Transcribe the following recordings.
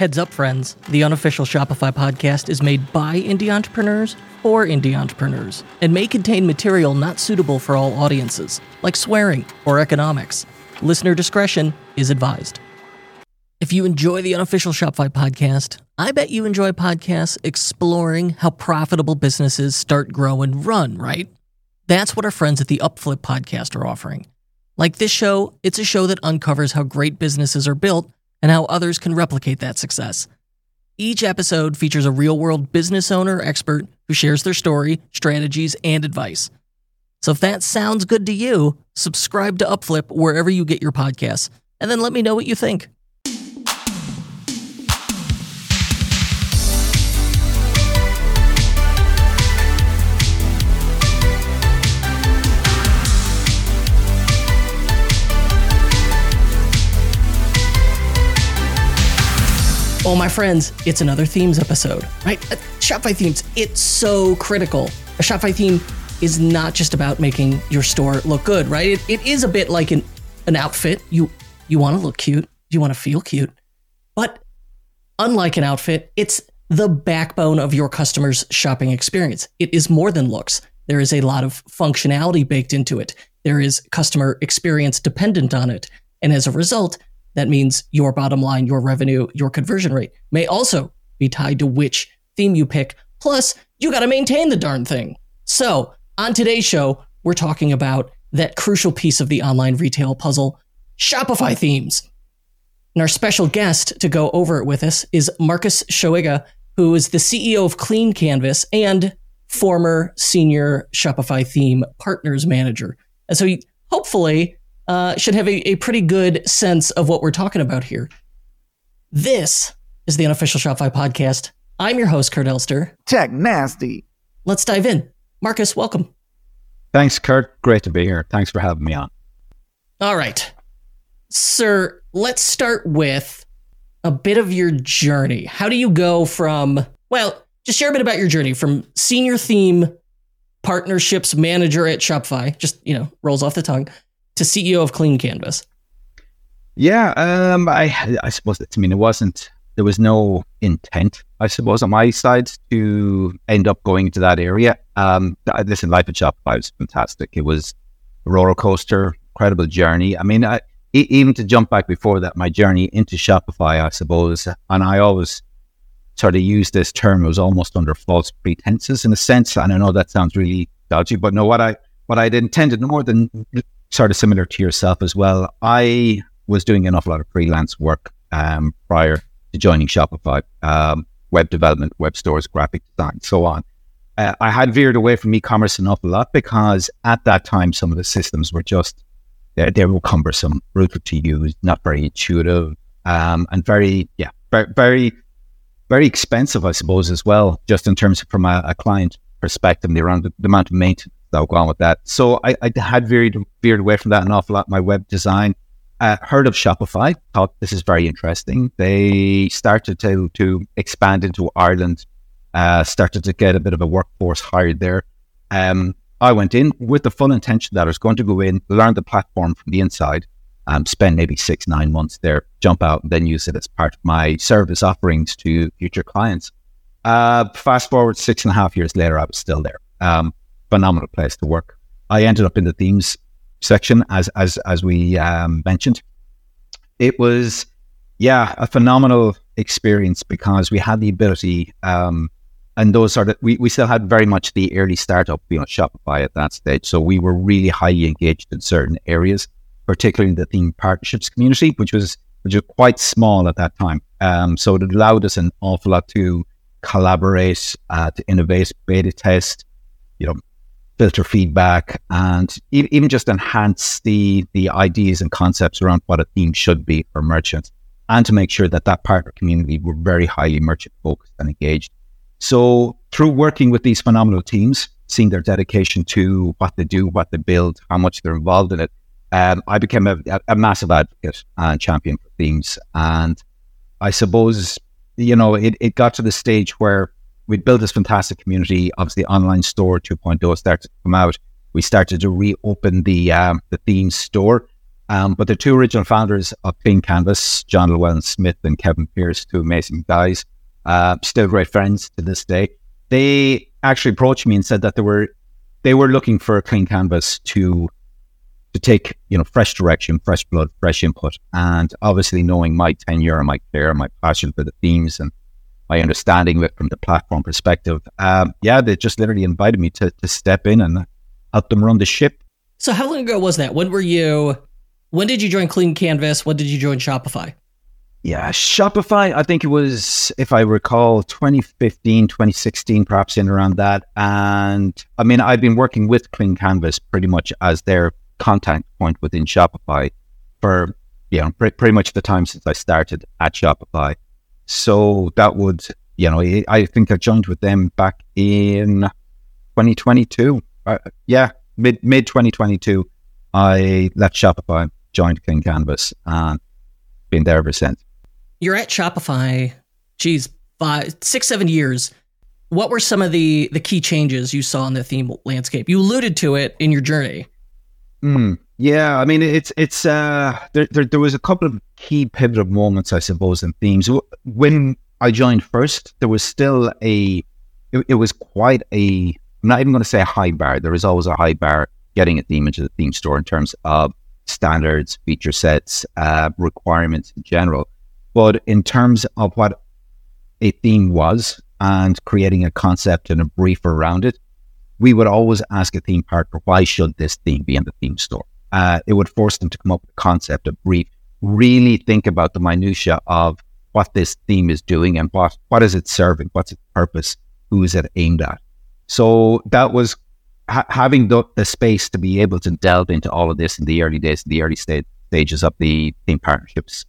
Heads up, friends. The unofficial Shopify podcast is made by indie entrepreneurs for indie entrepreneurs and may contain material not suitable for all audiences, like swearing or economics. Listener discretion is advised. If you enjoy the unofficial Shopify podcast, I bet you enjoy podcasts exploring how profitable businesses start, grow, and run, right? That's what our friends at the Upflip podcast are offering. Like this show, it's a show that uncovers how great businesses are built and how others can replicate that success. Each episode features a real world business owner expert who shares their story, strategies, and advice. So if that sounds good to you, subscribe to Upflip wherever you get your podcasts, and then let me know what you think. Oh, my friends, it's another themes episode, right? Uh, Shopify themes, it's so critical. A Shopify theme is not just about making your store look good, right? It, it is a bit like an, an outfit. You you want to look cute, you want to feel cute. But unlike an outfit, it's the backbone of your customer's shopping experience. It is more than looks. There is a lot of functionality baked into it. There is customer experience dependent on it. And as a result, that means your bottom line, your revenue, your conversion rate may also be tied to which theme you pick. Plus, you got to maintain the darn thing. So, on today's show, we're talking about that crucial piece of the online retail puzzle Shopify themes. And our special guest to go over it with us is Marcus Seoighe, who is the CEO of Clean Canvas and former senior Shopify theme partners manager. And so, hopefully, uh, should have a, a pretty good sense of what we're talking about here. This is the unofficial Shopify podcast. I'm your host, Kurt Elster. Tech nasty. Let's dive in. Marcus, welcome. Thanks, Kurt. Great to be here. Thanks for having me on. All right. Sir, let's start with a bit of your journey. How do you go from, well, just share a bit about your journey from senior theme partnerships manager at Shopify, just, you know, rolls off the tongue, to CEO of Clean Canvas? Yeah, um, I I suppose I mean it wasn't there was no intent, I suppose, on my side to end up going into that area. Um, listen, life at Shopify was fantastic. It was a roller coaster, incredible journey. I mean, I, even to jump back before that, my journey into Shopify, I suppose, and I always sort of use this term. It was almost under false pretenses in a sense, and I know that sounds really dodgy, but no, what I what I'd intended more than sort of similar to yourself as well. I was doing an awful lot of freelance work um, prior to joining Shopify, um, web development, web stores, graphic design, so on. Uh, I had veered away from e-commerce an awful lot because at that time some of the systems were just they, they were cumbersome, brutal to use, not very intuitive, um, and very yeah, very, very expensive, I suppose, as well. Just in terms of from a, a client perspective, the, around the amount of maintenance will go on with that. So I, I had veered veered away from that an awful lot. My web design. Uh, heard of Shopify, thought this is very interesting. They started to to expand into Ireland, uh, started to get a bit of a workforce hired there. Um, I went in with the full intention that I was going to go in, learn the platform from the inside, um, spend maybe six, nine months there, jump out, and then use it as part of my service offerings to future clients. Uh, fast forward six and a half years later, I was still there. Um, phenomenal place to work. I ended up in the themes section as as as we um, mentioned. It was yeah a phenomenal experience because we had the ability um, and those are we, we still had very much the early startup you know Shopify at that stage. So we were really highly engaged in certain areas, particularly in the theme partnerships community, which was which was quite small at that time. Um, so it allowed us an awful lot to collaborate, uh, to innovate, beta test, you know, filter feedback and even just enhance the the ideas and concepts around what a theme should be for merchants and to make sure that that partner community were very highly merchant focused and engaged. So through working with these phenomenal teams seeing their dedication to what they do what they build how much they're involved in it um, i became a, a massive advocate and champion for themes. And i suppose you know it, it got to the stage where we'd built this fantastic community. Obviously, online store 2.0 started to come out. We started to reopen the um, the theme store, Um, but the two original founders of Clean Canvas, John Llewellyn Smith and Kevin Pierce, two amazing guys, uh, still great friends to this day. They actually approached me and said that they were they were looking for a clean canvas to to take you know fresh direction, fresh blood, fresh input, and obviously knowing my tenure, and my care, my passion for the themes, and my understanding of it from the platform perspective. Um, yeah, they just literally invited me to to step in and help them run the ship. So how long ago was that? When were you? When did you join Clean Canvas? When did you join Shopify? Yeah, Shopify, I think it was, if I recall, 2015, 2016, perhaps in around that. And I mean, I've been working with Clean Canvas pretty much as their contact point within Shopify for, you know, pre- pretty much the time since I started at Shopify. So that would, you know, I think I joined with them back in 2022. Uh, yeah, mid mid 2022. I left Shopify, joined Clean Canvas, and been there ever since you're at Shopify, geez, five, six, seven years. What were some of the the key changes you saw in the theme landscape? You alluded to it in your journey. Mm, yeah, I mean, it's it's uh, there, there there was a couple of key pivotal moments, I suppose, in themes. When I joined first, there was still a, it, it was quite a. I'm not even going to say a high bar. There is always a high bar getting a theme into the theme store in terms of standards, feature sets, uh, requirements in general. But in terms of what a theme was and creating a concept and a brief around it, we would always ask a theme partner, why should this theme be in the theme store? Uh, it would force them to come up with a concept, a brief, really think about the minutia of what this theme is doing and what, what is it serving? What's its purpose? Who is it aimed at? So that was ha- having the, the space to be able to delve into all of this in the early days, the early stage, stages of the theme partnerships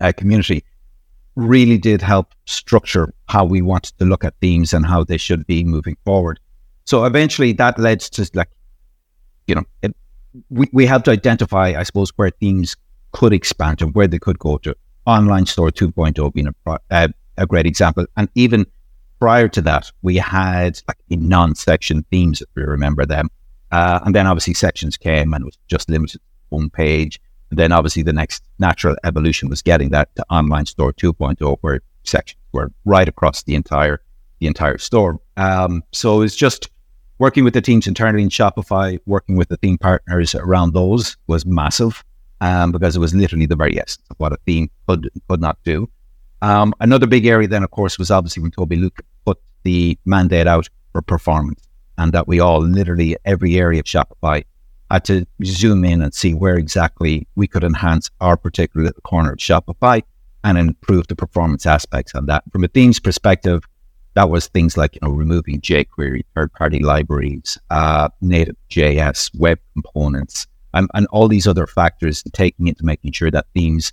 uh, community really did help structure how we wanted to look at themes and how they should be moving forward. So eventually that led to like, you know, it, we, we have to identify, I suppose, where themes could expand and where they could go to. Online Store 2.0 being a, uh, a great example. And even prior to that, we had like non-section themes, if you remember them. Uh, and then obviously sections came and it was just limited one page. And then obviously the next natural evolution was getting that to online store 2.0 where sections were right across the entire the entire store. Um, so it's just working with the teams internally in Shopify, working with the theme partners around those was massive um, because it was literally the very essence of what a theme could could not do. Um, another big area then, of course, was obviously when Tobi Lütke put the mandate out for performance and that we all literally every area of Shopify had to zoom in and see where exactly we could enhance our particular corner of Shopify and improve the performance aspects on that. From a themes perspective, that was things like you know removing jQuery, third-party libraries, uh, native JS, web components, and, and all these other factors taking into making sure that themes,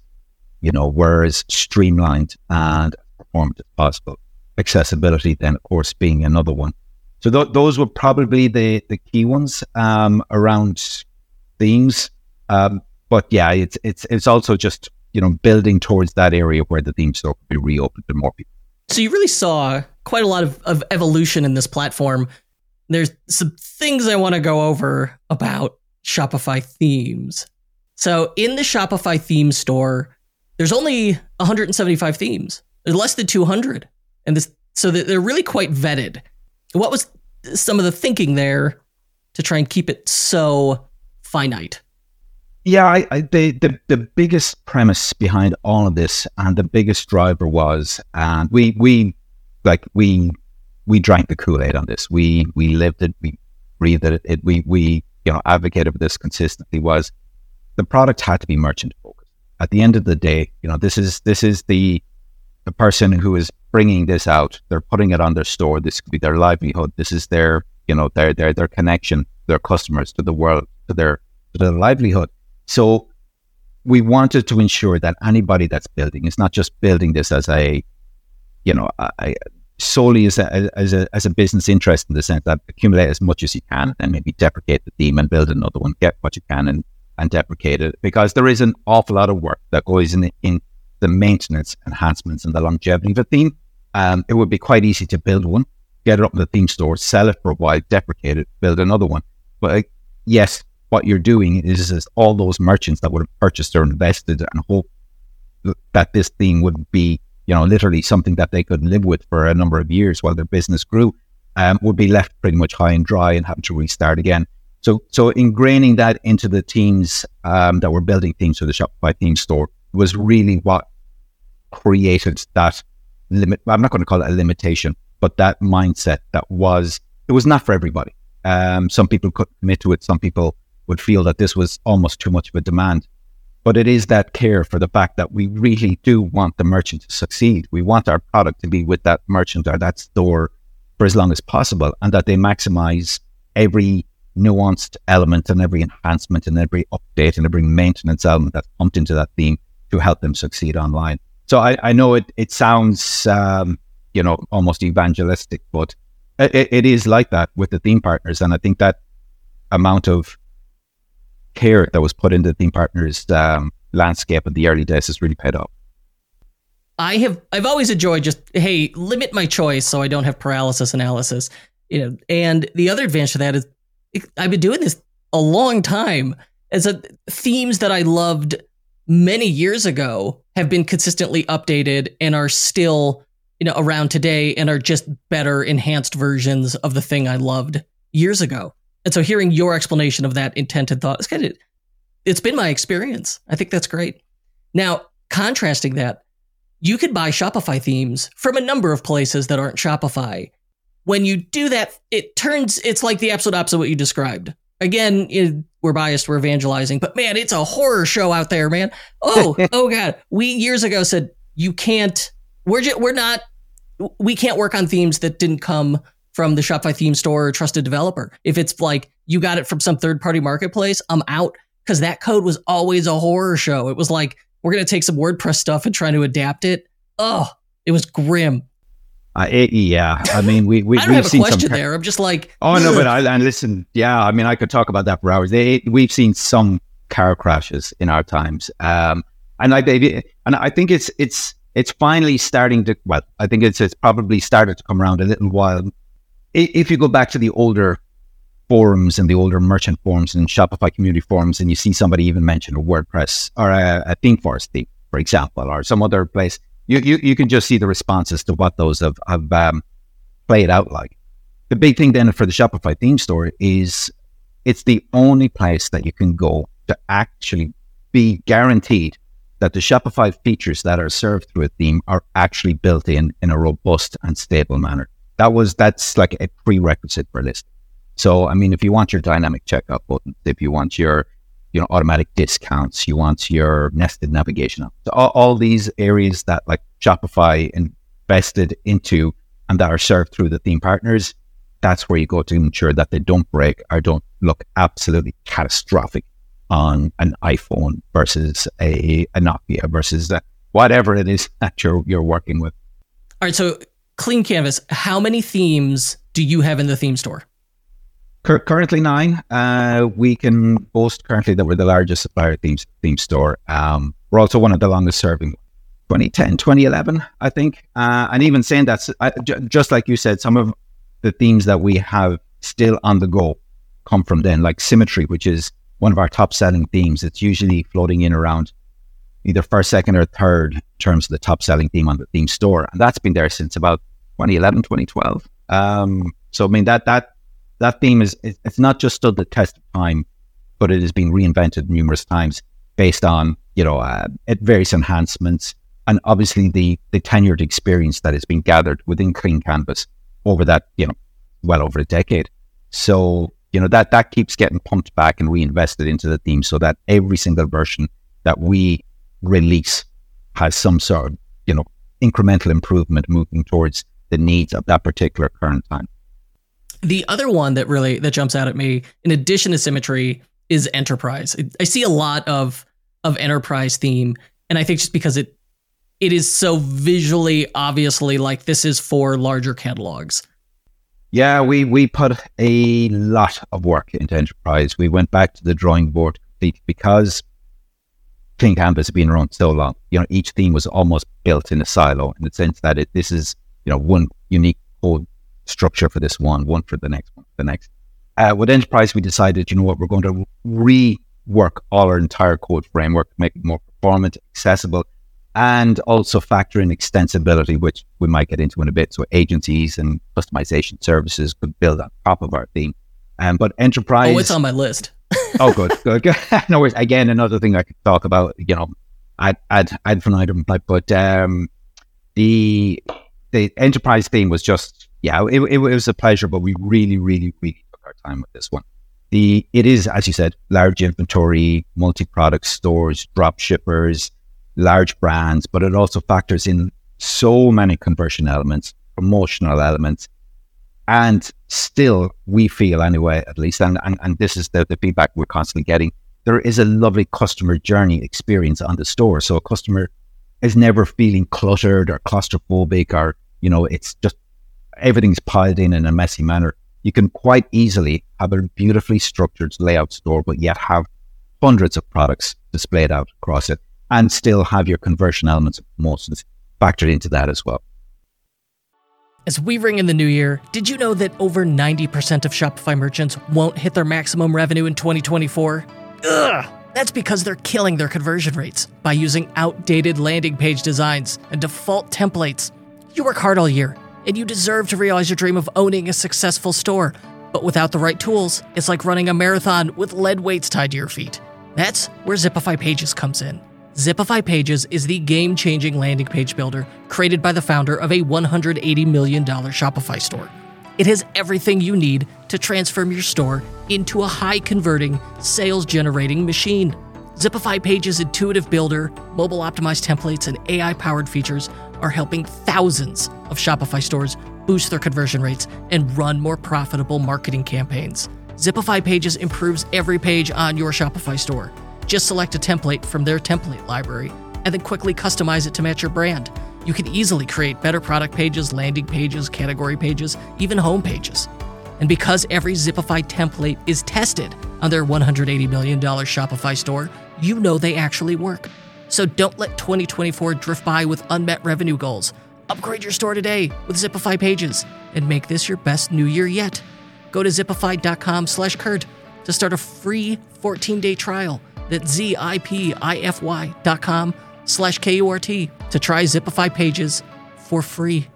you know, were as streamlined and performant as possible. Accessibility, then, of course, being another one. So th- those were probably the the key ones um, around themes. Um, but yeah, it's it's it's also just you know building towards that area where the theme store could be reopened to more people. So you really saw quite a lot of, of evolution in this platform. There's some things I want to go over about Shopify themes. So in the Shopify theme store, there's only 175 themes. There's less than 200, and this so they're really quite vetted. What was some of the thinking there to try and keep it so finite? Yeah, I, I, the, the the biggest premise behind all of this, and the biggest driver was, and we we like we we drank the Kool Aid on this. We we lived it. We breathed it. it. We we you know advocated for this consistently. Was the product had to be merchant focused. At the end of the day, you know this is this is the the person who is bringing this out. They're putting it on their store. This could be their livelihood. This is their, you know, their their their connection, their customers to the world, to their to their livelihood. So we wanted to ensure that anybody that's building is not just building this as a, you know, a, solely as a, as a as a business interest in the sense that accumulate as much as you can and maybe deprecate the theme and build another one, get what you can and and deprecate it because there is an awful lot of work that goes in in the maintenance, enhancements, and the longevity of a theme um, it would be quite easy to build one, get it up in the theme store, sell it for a while, deprecate it, build another one. But uh, yes, what you're doing is, is all those merchants that would have purchased or invested and hope that this theme would be, you know, literally something that they could live with for a number of years while their business grew, um, would be left pretty much high and dry and having to restart again. So, so ingraining that into the teams um, that were building things for the Shopify theme store was really what created that limit. I'm not going to call it a limitation, but that mindset that was it was not for everybody. Um, some people could commit to it. Some people would feel that this was almost too much of a demand. But it is that care for the fact that we really do want the merchant to succeed. We want our product to be with that merchant or that store for as long as possible, and that they maximize every nuanced element and every enhancement and every update and every maintenance element that's pumped into that theme to help them succeed online. So I, I know it it sounds um, you know almost evangelistic, but it, it is like that with the theme partners, and I think that amount of care that was put into the theme partners um, landscape in the early days has really paid off. I have I've always enjoyed just hey limit my choice so I don't have paralysis analysis, you know. And the other advantage to that is I've been doing this a long time. As a themes that I loved many years ago have been consistently updated and are still you know around today and are just better enhanced versions of the thing I loved years ago. And so hearing your explanation of that intent and thought, it's kind of it's been my experience. I think that's great. Now, contrasting that, you could buy Shopify themes from a number of places that aren't Shopify. When you do that, it turns it's like the absolute opposite of what you described. Again, it, we're biased, we're evangelizing, but man, it's a horror show out there, man. Oh, oh god. We years ago said you can't we're just, we're not we can't work on themes that didn't come from the Shopify theme store or trusted developer. If it's like you got it from some third party marketplace, I'm out because that code was always a horror show. It was like we're gonna take some WordPress stuff and try to adapt it. Oh, it was grim. Uh, it, yeah, I mean, we we I don't we've have a seen question some. there. I'm just like, Oh no, but I and listen, yeah, I mean, I could talk about that for hours. They, we've seen some car crashes in our times, um, and I baby, and I think it's it's it's finally starting to. Well, I think it's it's probably started to come around a little while. If you go back to the older forums and the older merchant forums and Shopify community forums, and you see somebody even mention a WordPress or a, a ThemeForest theme, for example, or some other place, you, you you can just see the responses to what those have have um, played out like. The big thing then for the Shopify theme store is it's the only place that you can go to actually be guaranteed that the Shopify features that are served through a theme are actually built in in a robust and stable manner. That was that's like a prerequisite for listing. So I mean, if you want your dynamic checkout button, if you want your you know automatic discounts, you want your nested navigation, so all, all these areas that like Shopify invested into and that are served through the theme partners, that's where you go to ensure that they don't break or don't look absolutely catastrophic on an iPhone versus a, a Nokia versus uh whatever it is that you're you're working with. all right. So clean canvas. How many themes do you have in the theme store? Cur- currently nine. Uh, we can boast currently that we're the largest supplier theme theme store. Um, we're also one of the longest serving. 2010, 2011, I think. Uh, and even saying that, just like you said, some of the themes that we have still on the go come from then, like Symmetry, which is one of our top selling themes. It's usually floating in around either first, second, or third in terms of the top selling theme on the theme store. And that's been there since about 2011, 2012. Um, so, I mean, that, that, that theme is, it's not just stood the test of time, but it has been reinvented numerous times based on, you know, uh, various enhancements and obviously the, the tenured experience that has been gathered within Clean Canvas over that, you know, well over a decade. So, you know, that, that keeps getting pumped back and reinvested into the theme so that every single version that we release has some sort of, you know, incremental improvement moving towards the needs of that particular current time. The other one that really that jumps out at me, in addition to symmetry, is enterprise. I see a lot of of enterprise theme, and I think just because it it is so visually obviously like this is for larger catalogs. Yeah, we, we put a lot of work into enterprise. We went back to the drawing board because Clean Canvas has been around so long. You know, each theme was almost built in a silo in the sense that it, this is, you know, one unique code structure for this one, one for the next one, for the next. Uh, with enterprise, we decided, you know what, we're going to rework all our entire code framework, make it more performant, accessible, and also factor in extensibility, which we might get into in a bit. So agencies and customization services could build on top of our theme. Um, but enterprise. Oh, it's on my list. Oh, good, good, good. no worries. Again, another thing I could talk about. You know, ad ad infinitum. Like, but um, the the enterprise theme was just yeah, it, it, it was a pleasure. But we really, really, really took our time with this one. The it is as you said, large inventory, multi product stores, drop shippers, large brands, but it also factors in so many conversion elements, promotional elements, and still, we feel anyway, at least, and, and, and this is the, the feedback we're constantly getting, there is a lovely customer journey experience on the store. So a customer is never feeling cluttered or claustrophobic or, you know, it's just everything's piled in in a messy manner. You can quite easily have a beautifully structured layout store, but yet have hundreds of products displayed out across it and still have your conversion elements of promotions factored into that as well. As we ring in the new year, did you know that over 90% of Shopify merchants won't hit their maximum revenue in 2024? Ugh! That's because they're killing their conversion rates by using outdated landing page designs and default templates. You work hard all year, and you deserve to realize your dream of owning a successful store. But without the right tools, it's like running a marathon with lead weights tied to your feet. That's where Zipify Pages comes in. Zipify Pages is the game changing landing page builder created by the founder of a $180 million Shopify store. It has everything you need to transform your store into a high converting, sales generating machine. Zipify Pages' intuitive builder, mobile optimized templates, and AI powered features are helping thousands of Shopify stores boost their conversion rates and run more profitable marketing campaigns. Zipify Pages improves every page on your Shopify store just select a template from their template library and then quickly customize it to match your brand. You can easily create better product pages, landing pages, category pages, even home pages. And because every Zipify template is tested on their $180 million Shopify store, you know they actually work. So don't let 2024 drift by with unmet revenue goals. Upgrade your store today with Zipify Pages and make this your best new year yet. Go to zipify.com slash Kurt to start a free 14-day trial that's Z-I-P-I-F-Y dot com slash K-U-R-T to try Zipify pages for free.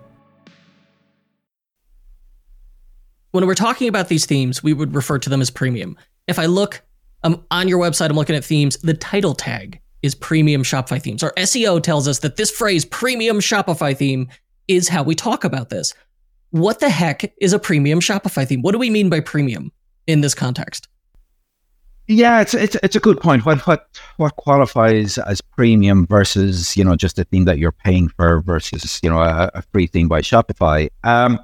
When we're talking about these themes, we would refer to them as premium. If I look um, on your website, I'm looking at themes, the title tag is premium Shopify themes. Our SEO tells us that this phrase, premium Shopify theme, is how we talk about this. What the heck is a premium Shopify theme? What do we mean by premium in this context? Yeah, it's it's it's a good point. What what what qualifies as premium versus you know just a theme that you're paying for versus you know a, a free theme by Shopify? Um,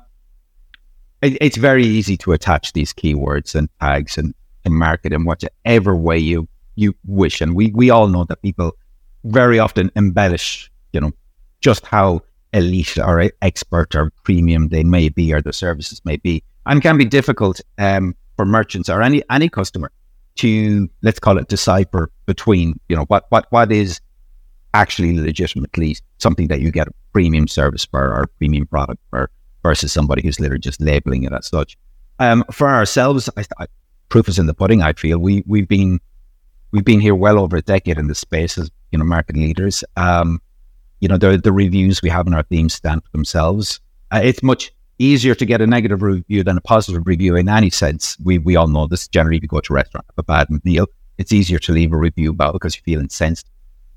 it, it's very easy to attach these keywords and tags and, and market in whatever way you you wish, and we we all know that people very often embellish you know just how elite or expert or premium they may be or the services may be, and can be difficult um, for merchants or any any customer to let's call it decipher between you know what what what is actually legitimately something that you get a premium service for or premium product for versus somebody who's literally just labeling it as such. Um, for ourselves, I, I, proof is in the pudding. I feel we we've been we've been here well over a decade in the space as you know market leaders. Um, you know the the reviews we have in our themes stand for themselves. Uh, it's much easier to get a negative review than a positive review in any sense. We we all know this. Generally, if you go to a restaurant, have a bad meal, it's easier to leave a review about because you feel incensed.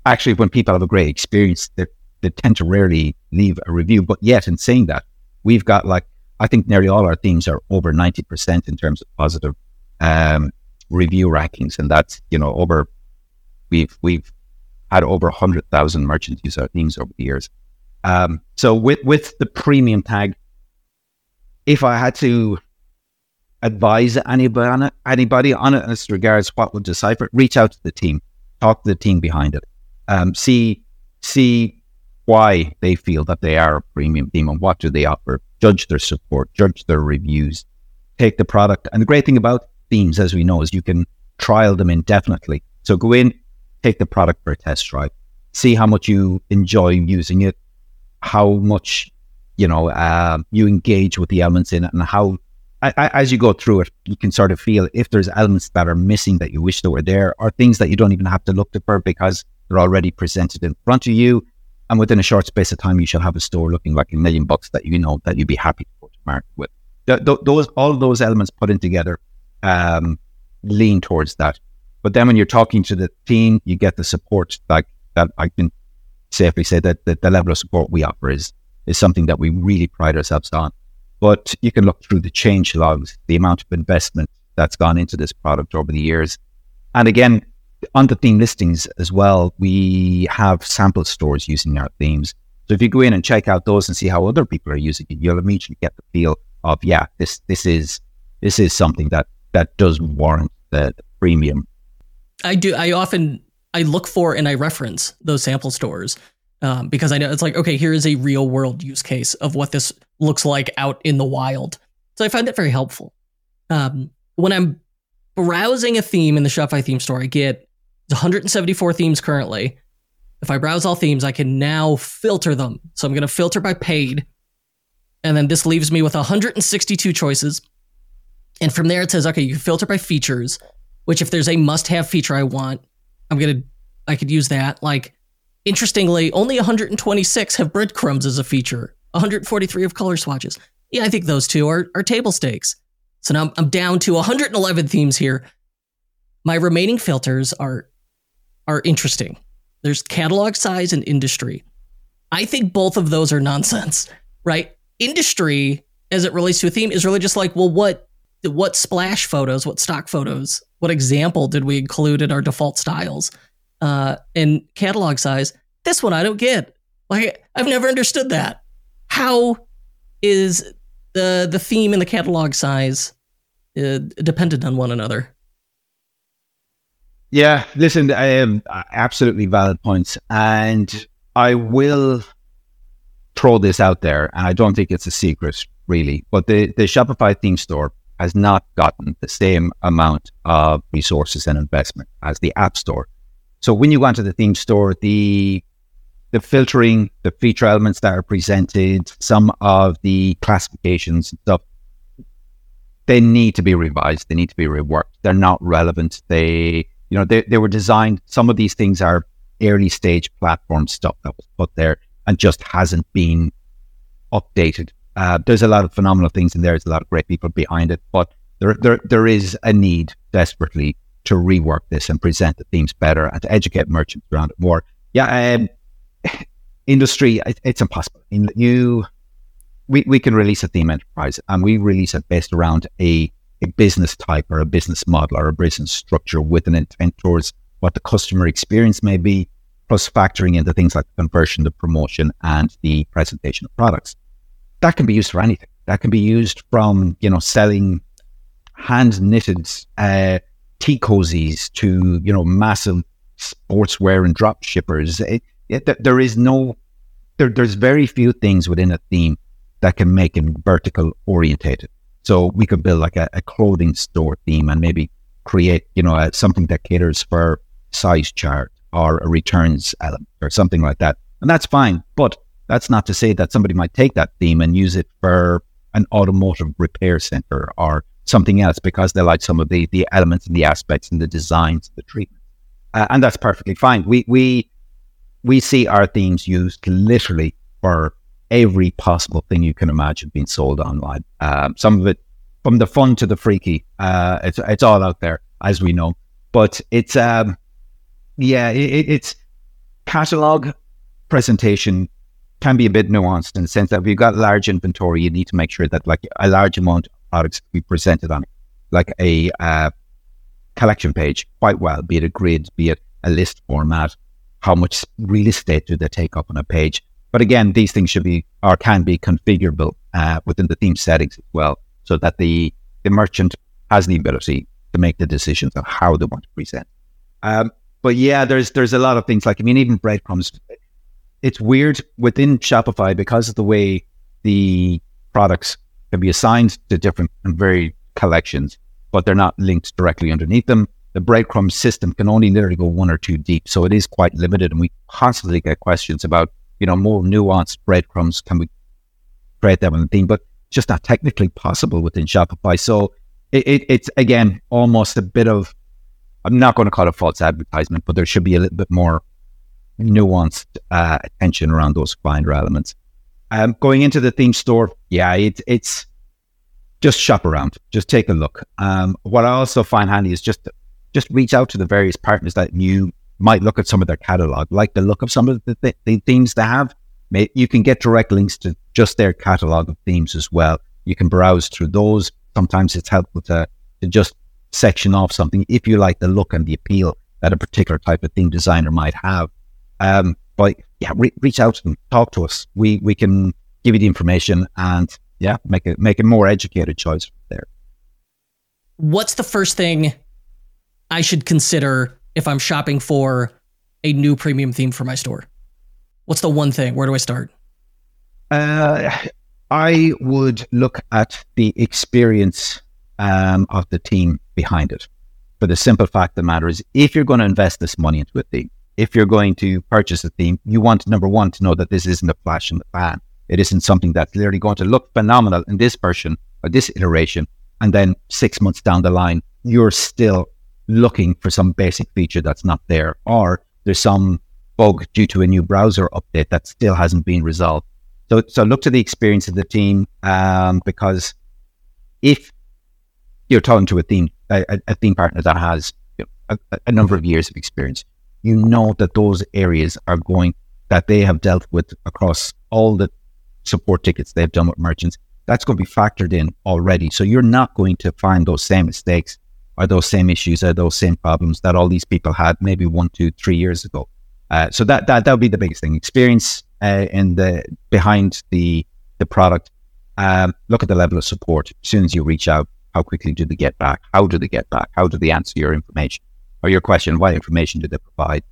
Actually, when people have a great experience, they, they tend to rarely leave a review. But yet, in saying that, we've got like I think nearly all our themes are over ninety percent in terms of positive um, review rankings, and that's you know over we've we've had over hundred thousand merchants use our themes over the years. Um, so with with the premium tag, if I had to advise anybody on it, anybody on it as regards what would decipher it, reach out to the team, talk to the team behind it, um, see see why they feel that they are a premium team and what do they offer, judge their support, judge their reviews, take the product. And the great thing about themes, as we know, is you can trial them indefinitely. So go in, take the product for a test drive, see how much you enjoy using it, how much you know, uh, you engage with the elements in it and how as you go through it, you can sort of feel if there's elements that are missing that you wish they were there, or things that you don't even have to look for because they're already presented in front of you. And within a short space of time, you shall have a store looking like a million bucks that you know that you'd be happy to go to market with. Th- th- those all those elements put in together um, lean towards that. But then when you're talking to the team, you get the support like that. I can safely say that, that the level of support we offer is is something that we really pride ourselves on. But you can look through the change logs, the amount of investment that's gone into this product over the years. And again, on the theme listings as well, we have sample stores using our themes. So if you go in and check out those and see how other people are using it, you'll immediately get the feel of yeah, this this is this is something that that does warrant the, the premium. I do. I often I look for and I reference those sample stores um, because I know it's like, okay, here is a real world use case of what this looks like out in the wild. So I find that very helpful. Um, when I'm browsing a theme in the Shopify theme store, I get 174 themes currently. If I browse all themes, I can now filter them. So I'm going to filter by paid. And then this leaves me with 162 choices. And from there, it says, okay, you can filter by features, which if there's a must have feature I want, I'm going to, I could use that. Like, Interestingly, only 126 have breadcrumbs as a feature, 143 have color swatches. Yeah, I think those two are, are table stakes. So now I'm down to 111 themes here. My remaining filters are are interesting. There's catalog size and industry. I think both of those are nonsense, right? Industry, as it relates to a theme, is really just like, well, what what splash photos, what stock photos, what example did we include in our default styles? uh, and catalog size. This one I don't get. Like I've never understood that. How is the the theme and the catalog size uh, dependent on one another? Yeah, listen, I am absolutely valid points, and I will throw this out there, and I don't think it's a secret really, but the the Shopify theme store has not gotten the same amount of resources and investment as the App Store. So when you go into the theme store, the the filtering, the feature elements that are presented, some of the classifications and stuff, they need to be revised. They need to be reworked. They're not relevant. They, you know, they, they were designed. Some of these things are early stage platform stuff that was put there and just hasn't been updated. Uh, there's a lot of phenomenal things in there. There's a lot of great people behind it, but there, there, there is a need desperately to rework this and present the themes better and to educate merchants around it more. Yeah, um, industry, it, it's impossible. I mean, you, we, we can release a theme enterprise and we release it based around a, a business type or a business model or a business structure with an intent towards what the customer experience may be, plus factoring into things like the conversion, the promotion, and the presentation of products. That can be used for anything. That can be used from, you know, selling hand knitted uh, tea cozies to you know massive sportswear and drop shippers. It, it, there is no there, there's very few things within a theme that can make it vertical orientated. So we could build like a, a clothing store theme and maybe create you know a, something that caters for size chart or a returns element or something like that, and that's fine. But that's not to say that somebody might take that theme and use it for an automotive repair center or something else because they like some of the the elements and the aspects and the designs, of the treatment, uh, and that's perfectly fine. We we we see our themes used literally for every possible thing you can imagine being sold online. Um, some of it, from the fun to the freaky, uh, it's it's all out there as we know. But it's um, yeah, it, it's catalog presentation can be a bit nuanced in the sense that if you've got large inventory, you need to make sure that like a large amount products be presented on like a uh, collection page quite well, be it a grid, be it a list format, how much real estate do they take up on a page. But again, these things should be or can be configurable uh, within the theme settings as well, so that the, the merchant has the ability to make the decisions of how they want to present. Um, but yeah, there's there's a lot of things like I mean, even breadcrumbs. It's weird within Shopify because of the way the products can be assigned to different and very collections, but they're not linked directly underneath them. The breadcrumb system can only literally go one or two deep, so it is quite limited. And we constantly get questions about, you know, more nuanced breadcrumbs. Can we create them in the theme? But just not technically possible within Shopify. So it, it, it's again almost a bit of I'm not going to call it false advertisement, but there should be a little bit more nuanced uh, attention around those Finder elements. Um, going into the theme store, yeah, it's it's just shop around, just take a look. Um, what I also find handy is just just reach out to the various partners that you might look at some of their catalog, like the look of some of the, th- the themes they have. You can get direct links to just their catalog of themes as well. You can browse through those. Sometimes it's helpful to, to just section off something if you like the look and the appeal that a particular type of theme designer might have. Um, but yeah, re- reach out and talk to us. We we can give you the information and yeah, make a make a more educated choice there. What's the first thing I should consider if I'm shopping for a new premium theme for my store? What's the one thing? Where do I start? Uh, I would look at the experience um, of the team behind it. For the simple fact of the matter is, if you're going to invest this money into a theme, if you're going to purchase a theme, you want number one to know that this isn't a flash in the pan. It isn't something that's literally going to look phenomenal in this version or this iteration, and then six months down the line, you're still looking for some basic feature that's not there, or there's some bug due to a new browser update that still hasn't been resolved. So, so look to the experience of the team um, because if you're talking to a theme a, a theme partner that has you know, a, a, number of years of experience, you know that those areas are going that they have dealt with across all the support tickets they've done with merchants. That's going to be factored in already. So you're not going to find those same mistakes or those same issues or those same problems that all these people had maybe one, two, three years ago. Uh, so that that that would be the biggest thing. Experience uh, in the behind the the product. Um, look at the level of support as soon as you reach out. How quickly do they get back? How do they get back? How do they answer your information or your question? What information do they provide?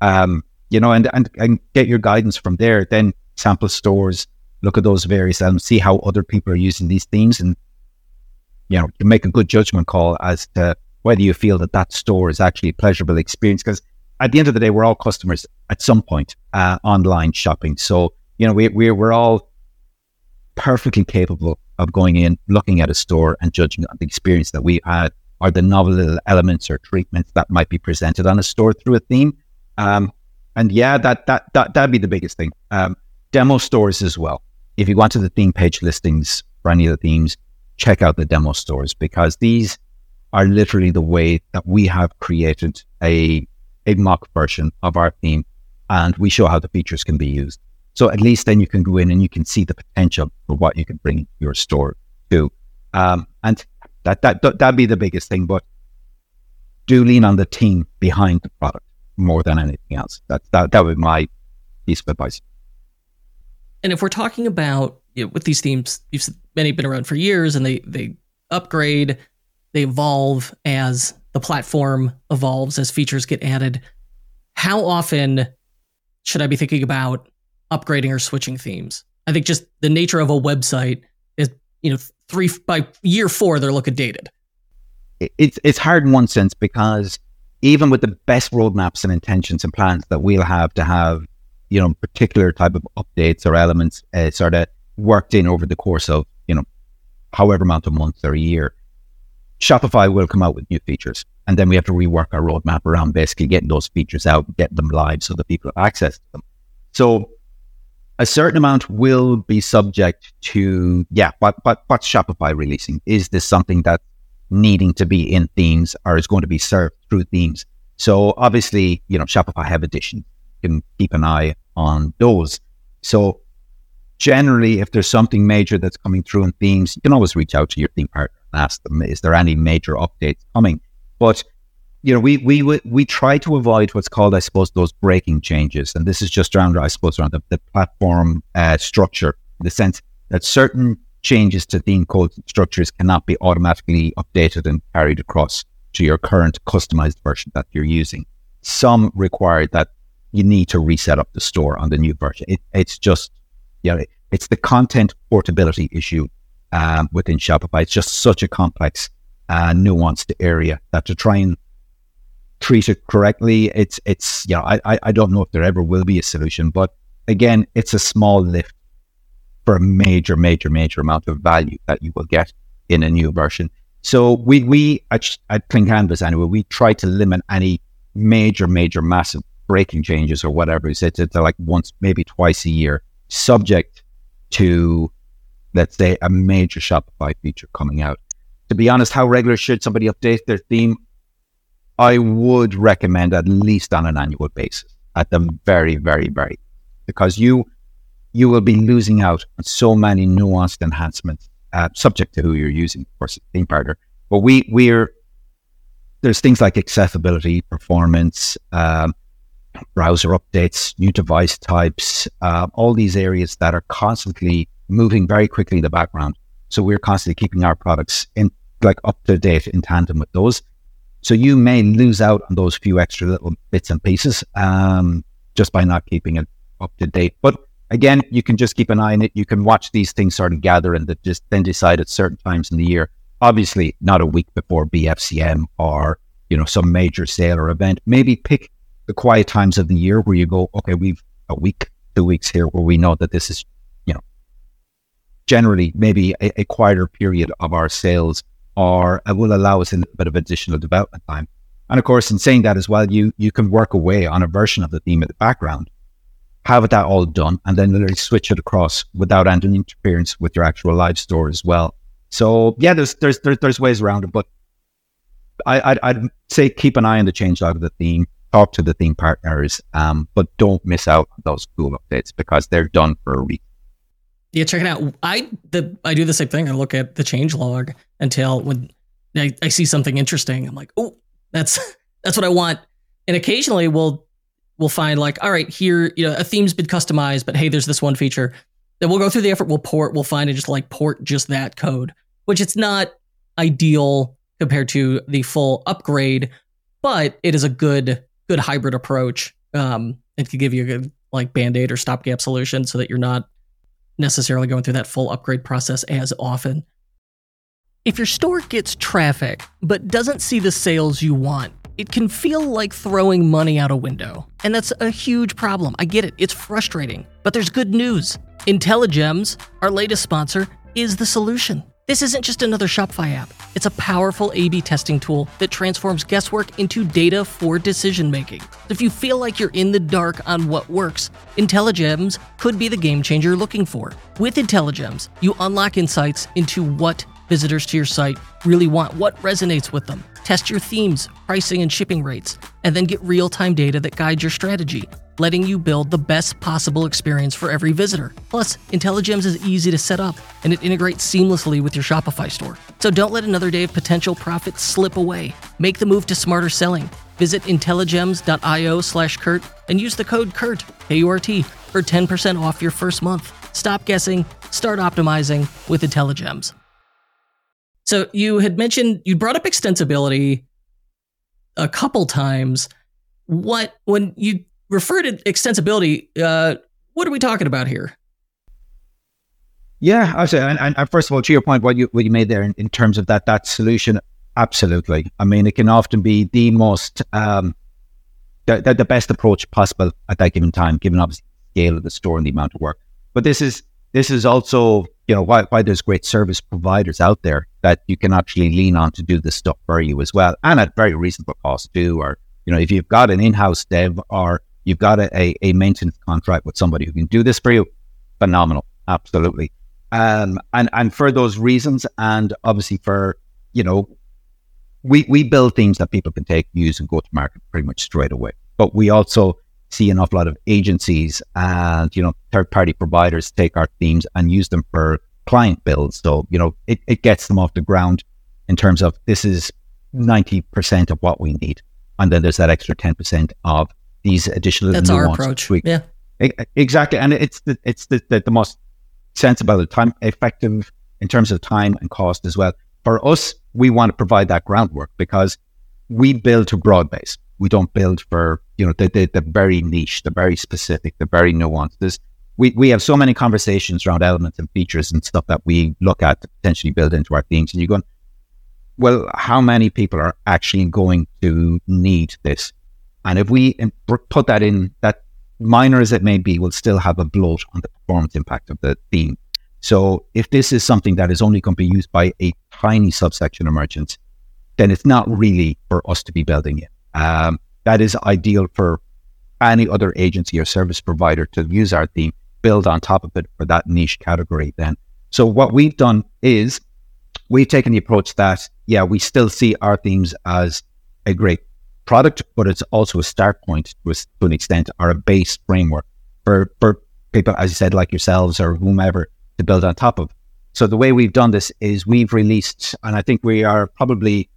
Um, you know, and, and and get your guidance from there. Then sample stores. Look at those various elements. See how other people are using these themes, and you know, you make a good judgment call as to whether you feel that that store is actually a pleasurable experience. Because at the end of the day, we're all customers at some point uh, online shopping. So you know, we, we're we're all perfectly capable of going in, looking at a store, and judging the experience that we had, or the novel elements or treatments that might be presented on a store through a theme. Um, and yeah, that that that that'd be the biggest thing. Um, demo stores as well. If you go onto the theme page listings for any of the themes, check out the demo stores because these are literally the way that we have created a a mock version of our theme, and we show how the features can be used. So at least then you can go in and you can see the potential for what you can bring your store to. Um, and that, that, that'd be the biggest thing, but do lean on the team behind the product more than anything else. That, that, that would be my piece of advice. And if we're talking about, you know, with these themes, many been around for years and they, they upgrade, they evolve as the platform evolves, as features get added. How often should I be thinking about upgrading or switching themes. I think just the nature of a website is, you know, three by year four they're looking dated. It's it's hard in one sense because even with the best roadmaps and intentions and plans that we'll have to have, you know, particular type of updates or elements uh, sort of worked in over the course of you know, however amount of months or a year, Shopify will come out with new features, and then we have to rework our roadmap around basically getting those features out, get them live so that people have access to them. So a certain amount will be subject to yeah what what what's shopify releasing? Is this something that needing to be in themes or is going to be served through themes? So obviously you know shopify have edition you can keep an eye on those. So generally if there's something major that's coming through in themes you can always reach out to your theme partner and ask them is there any major updates coming? But you know, we we we try to avoid what's called, I suppose, those breaking changes, and this is just around, I suppose, around the, the platform uh, structure, in the sense that certain changes to theme code structures cannot be automatically updated and carried across to your current customized version that you're using. Some require that you need to reset up the store on the new version. It, it's just, you know, it's the content portability issue um, within Shopify. It's just such a complex, uh, nuanced area that to try and treat it correctly, it's it's you know I I don't know if there ever will be a solution, but again, it's a small lift for a major, major, major amount of value that you will get in a new version. So we we at, at Clean Canvas anyway, we try to limit any major, major, massive breaking changes or whatever. It's, it's like once, maybe twice a year, subject to let's say a major Shopify feature coming out. To be honest, how regular should somebody update their theme? I would recommend at least on an annual basis, at the very, very, very, because you you will be losing out on so many nuanced enhancements, uh, subject to who you're using, of course, theme partner. But we we're there's things like accessibility, performance, um, browser updates, new device types, uh, all these areas that are constantly moving very quickly in the background. So we're constantly keeping our products in like up to date in tandem with those. So you may lose out on those few extra little bits and pieces um, just by not keeping it up to date. But again, you can just keep an eye on it. You can watch these things sort of gather and just then decide at certain times in the year. Obviously, not a week before BFCM or you know some major sale or event. Maybe pick the quiet times of the year where you go, okay, we've a week, two weeks here where we know that this is you know, generally maybe a, a quieter period of our sales or it will allow us a little bit of additional development time. And of course, in saying that as well, you you can work away on a version of the theme in the background, have that all done, and then literally switch it across without any interference with your actual live store as well. So yeah, there's there's there's, there's ways around it, but I I'd, I'd, say keep an eye on the changelog of the theme, talk to the theme partners, um, but don't miss out on those cool updates because they're done for a week. Yeah, check it out. I the I do the same thing. I look at the change log until when I, I see something interesting. I'm like, oh, that's that's what I want. And occasionally we'll we'll find like, all right, here, you know, a theme's been customized, but hey, there's this one feature. Then we'll go through the effort, we'll port, we'll find and just like port just that code, which it's not ideal compared to the full upgrade, but it is a good good hybrid approach. Um, it can give you a good like band-aid or stopgap solution so that you're not necessarily going through that full upgrade process as often. If your store gets traffic but doesn't see the sales you want, it can feel like throwing money out a window. And that's a huge problem. I get it, it's frustrating. But there's good news. IntelliGems, our latest sponsor, is the solution. This isn't just another Shopify app. It's a powerful A B testing tool that transforms guesswork into data for decision making. If you feel like you're in the dark on what works, IntelliGems could be the game changer you're looking for. With IntelliGems, you unlock insights into what visitors to your site really want, what resonates with them. Test your themes, pricing, and shipping rates, and then get real time data that guides your strategy letting you build the best possible experience for every visitor. Plus, IntelliGems is easy to set up and it integrates seamlessly with your Shopify store. So don't let another day of potential profits slip away. Make the move to smarter selling. Visit intelligems.io slash Kurt and use the code KURT, K-U-R-T, for 10% off your first month. Stop guessing, start optimizing with IntelliGems. So you had mentioned, you brought up extensibility a couple times. What, when you refer to extensibility, uh, what are we talking about here? Yeah, say, and, and, first of all, to your point, what you what you made there in, in, terms of that that solution, absolutely. I mean, it can often be the most um, the, the, the best approach possible at that given time, given obviously the scale of the store and the amount of work. But this is this is also you know why why there's great service providers out there that you can actually lean on to do this stuff for you as well, and at very reasonable cost too. Or you know, if you've got an in-house dev or You've got a, a, a maintenance contract with somebody who can do this for you. Phenomenal. Absolutely. Um, and, and for those reasons, and obviously for, you know, we, we build things that people can take, use, and go to market pretty much straight away. But we also see an awful lot of agencies and, you know, third party providers take our themes and use them for client builds. So, you know, it, it gets them off the ground in terms of this is 90% of what we need. And then there's that extra 10% of these additional that's our approach tweaks. yeah exactly and it's the it's the, the, the most sensible time effective in terms of time and cost as well for us we want to provide that groundwork because we build to broad base we don't build for you know the, the, very niche the very specific the very nuanced There's, we, we have so many conversations around elements and features and stuff that we look at to potentially build into our themes and you're going well how many people are actually going to need this and if we put that in, that minor as it may be, will still have a bloat on the performance impact of the theme. So if this is something that is only going to be used by a tiny subsection of merchants, then it's not really for us to be building it. Um, that is ideal for any other agency or service provider to use our theme, build on top of it for that niche category then. So what we've done is we've taken the approach that, yeah, we still see our themes as a great product, but it's also a start point to, a, to an extent or a base framework for, for people, as you said, like yourselves or whomever to build on top of. So the way we've done this is we've released, and I think we are probably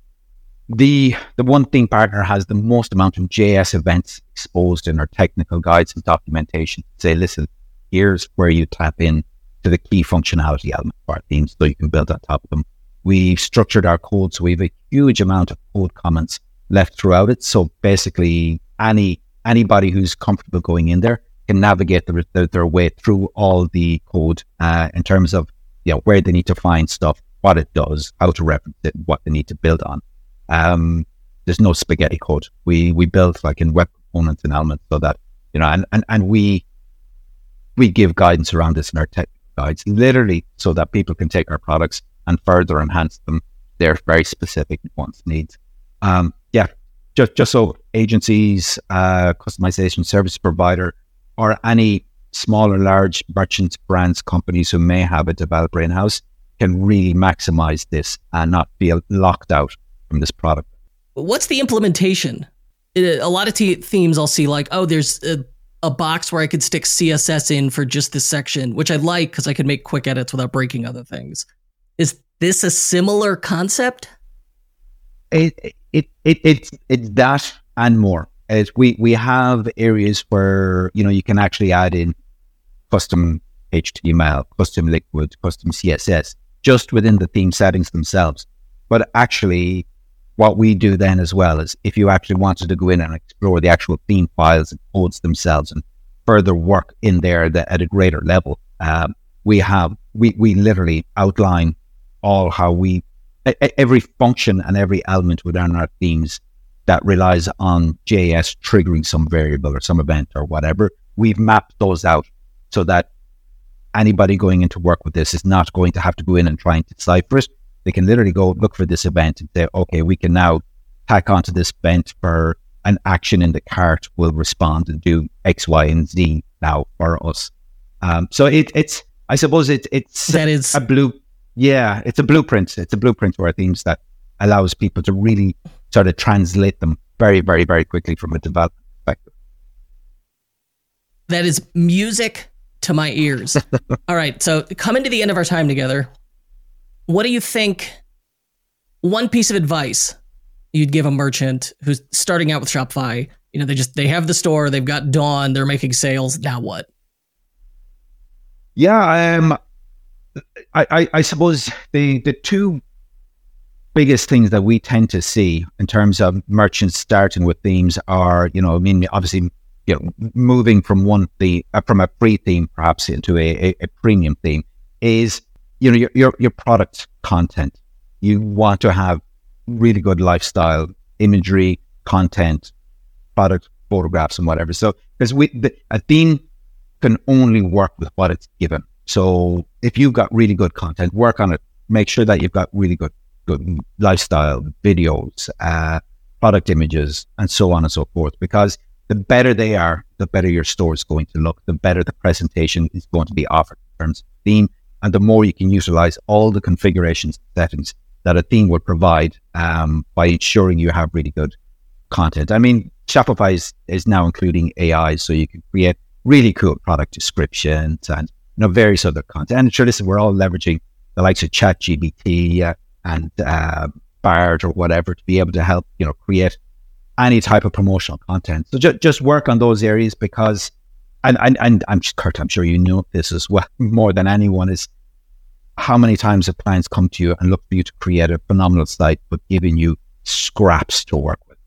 the the one theme partner has the most amount of JS events exposed in our technical guides and documentation. Say, listen, here's where you tap in to the key functionality element of our themes so you can build on top of them. We've structured our code so we have a huge amount of code comments left throughout it. So basically, any anybody who's comfortable going in there can navigate their, their, their way through all the code uh, in terms of you know, where they need to find stuff, what it does, how to reference it, what they need to build on. Um, there's no spaghetti code. We we build like in web components and elements so that you know, and and, and we we give guidance around this in our tech guides, literally so that people can take our products and further enhance them their very specific wants needs. Um, yeah, just just so agencies, uh, customization service provider, or any small or large merchants, brands, companies who may have a developer in house can really maximize this and not feel locked out from this product. What's the implementation? Uh, a lot of t- themes I'll see like, oh, there's a, a, box where I could stick CSS in for just this section, which I like because I can make quick edits without breaking other things. Is this a similar concept? It it it it's it's that and more. As we we have areas where you know you can actually add in custom HTML, custom liquid, custom CSS just within the theme settings themselves. But actually, what we do then as well is if you actually wanted to go in and explore the actual theme files and codes themselves and further work in there the, at a greater level, um, we have we we literally outline all how we every function and every element within our themes that relies on JS triggering some variable or some event or whatever. We've mapped those out so that anybody going into work with this is not going to have to go in and try and decipher it. They can literally go look for this event and say, okay, we can now tack onto this event for an action in the cart will respond and do X, Y, and Z now for us. Um, so it, it's, I suppose it, it's that is a blue, yeah, it's a blueprint. It's a blueprint for our themes that allows people to really sort of translate them very, very, very quickly from a development perspective. That is music to my ears. All right. So coming to the end of our time together, what do you think? One piece of advice you'd give a merchant who's starting out with Shopify. You know, they just they have the store, they've got Dawn, they're making sales. Now what? Yeah, um, I, I, I suppose the the two biggest things that we tend to see in terms of merchants starting with themes are, you know, I mean, obviously you know, moving from one theme, uh, from a free theme perhaps into a, a, a, premium theme is, you know, your, your, your product content. You want to have really good lifestyle imagery, content, product photographs and whatever. So, because we, the, a theme can only work with what it's given. So if you've got really good content, work on it. Make sure that you've got really good, good lifestyle videos, uh, product images, and so on and so forth. Because the better they are, the better your store is going to look, the better the presentation is going to be offered in terms of theme, and the more you can utilize all the configurations settings that a theme would provide um, by ensuring you have really good content. I mean, Shopify is, is now including AI, so you can create really cool product descriptions and you know various other content. And sure, listen, we're all leveraging the likes of ChatGPT uh, and uh, Bard or whatever to be able to help you know create any type of promotional content. So ju- just work on those areas because, and, and, and I'm Kurt, I'm sure you know this as well more than anyone is how many times have clients come to you and look for you to create a phenomenal site, but giving you scraps to work with.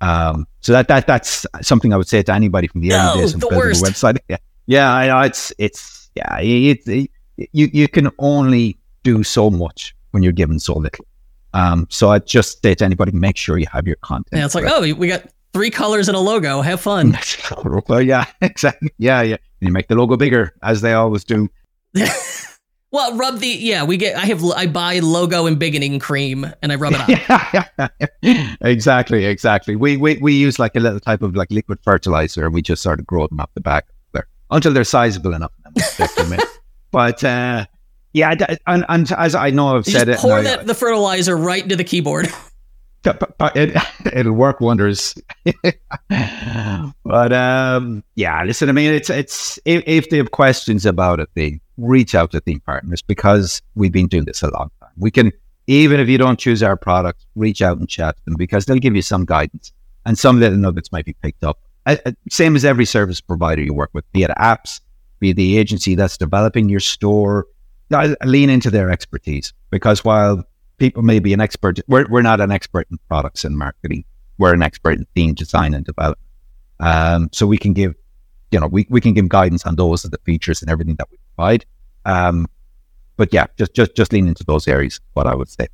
Um, so that, that, that's something I would say to anybody from the early days of building worst. a website. Yeah. Yeah. I know it's, it's, yeah, it, it, you, you can only do so much when you're given so little. Um, so I just say to anybody, make sure you have your content. Yeah, it's like, oh, we got three colors and a logo. Have fun. well, yeah, exactly. Yeah, yeah. And you make the logo bigger, as they always do. Well, rub the yeah. We get. I have. I buy logo and beginning cream and I rub it on. exactly, exactly. We, we we use like a little type of like liquid fertilizer, and we just sort of grow them up the back there until they're sizable enough. but uh, yeah, and, and as I know, I've you said it. Pour that, the fertilizer right into the keyboard. It, it'll work wonders. but um, yeah, listen. I mean, it's it's if, if they have questions about a thing, reach out to theme partners because we've been doing this a long time. We can even if you don't choose our product, reach out and chat to them because they'll give you some guidance and some little nuggets might be picked up. Uh, uh, same as every service provider you work with, be it apps, be it the agency that's developing your store. Lean into their expertise because while people may be an expert. We're, we're not an expert in products and marketing. We're an expert in theme design and development. Um, so we can give, you know, we, we can give guidance on those of the features and everything that we provide. Um, but yeah, just, just, just lean into those areas, what I would say.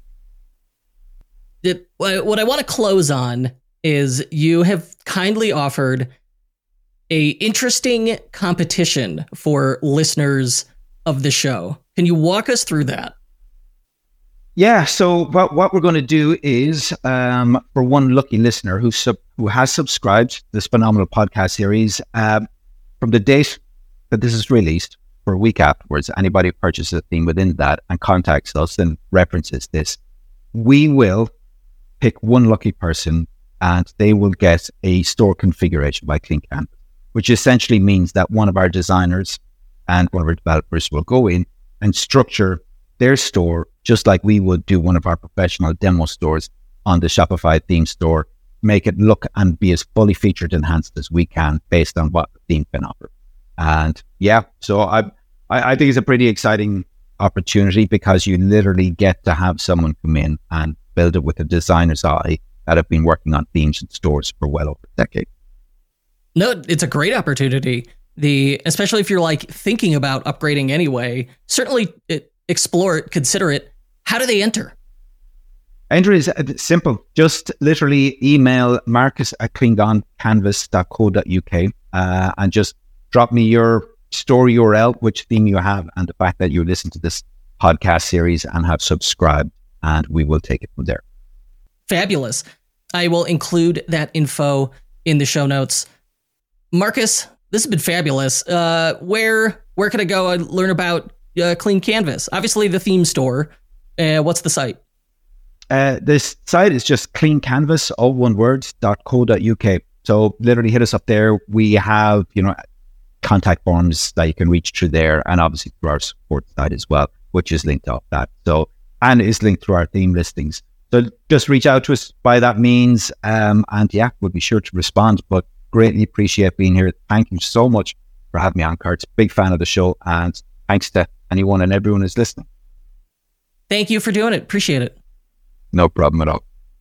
What I want to close on is you have kindly offered a interesting competition for listeners of the show. Can you walk us through that? Yeah. So what what we're going to do is um, for one lucky listener who sub, who has subscribed to this phenomenal podcast series um, from the date that this is released for a week afterwards, anybody who purchases a theme within that and contacts us and references this, we will pick one lucky person and they will get a store configuration by Clean which essentially means that one of our designers and one of our developers will go in and structure their store just like we would do one of our professional demo stores on the Shopify theme store, make it look and be as fully featured enhanced as we can based on what the theme can offer. And yeah, so I, I, I think it's a pretty exciting opportunity because you literally get to have someone come in and build it with a designer's eye that have been working on themes and stores for well over a decade. No, it's a great opportunity. The especially if you're like thinking about upgrading anyway. Certainly, it, explore it, consider it. How do they enter? Enter is uh, simple. Just literally email marcus at cleangonecanvas.co.uk uh, and just drop me your story URL, which theme you have, and the fact that you listen to this podcast series and have subscribed, and we will take it from there. Fabulous. I will include that info in the show notes. Marcus, this has been fabulous. Uh, where where can I go and learn about uh, Clean Canvas? Obviously, the theme store. Uh, what's the site? Uh, this site is just cleancanvas, all one word, .co.uk. So literally hit us up there. We have, you know, contact forms that you can reach through there and obviously through our support site as well, which is linked off that. So, and is linked through our theme listings. So just reach out to us by that means. Um, and yeah, we'll be sure to respond, but greatly appreciate being here. Thank you so much for having me on, Kurt. Big fan of the show. And thanks to anyone and everyone who's listening. Thank you for doing it. Appreciate it. No problem at all.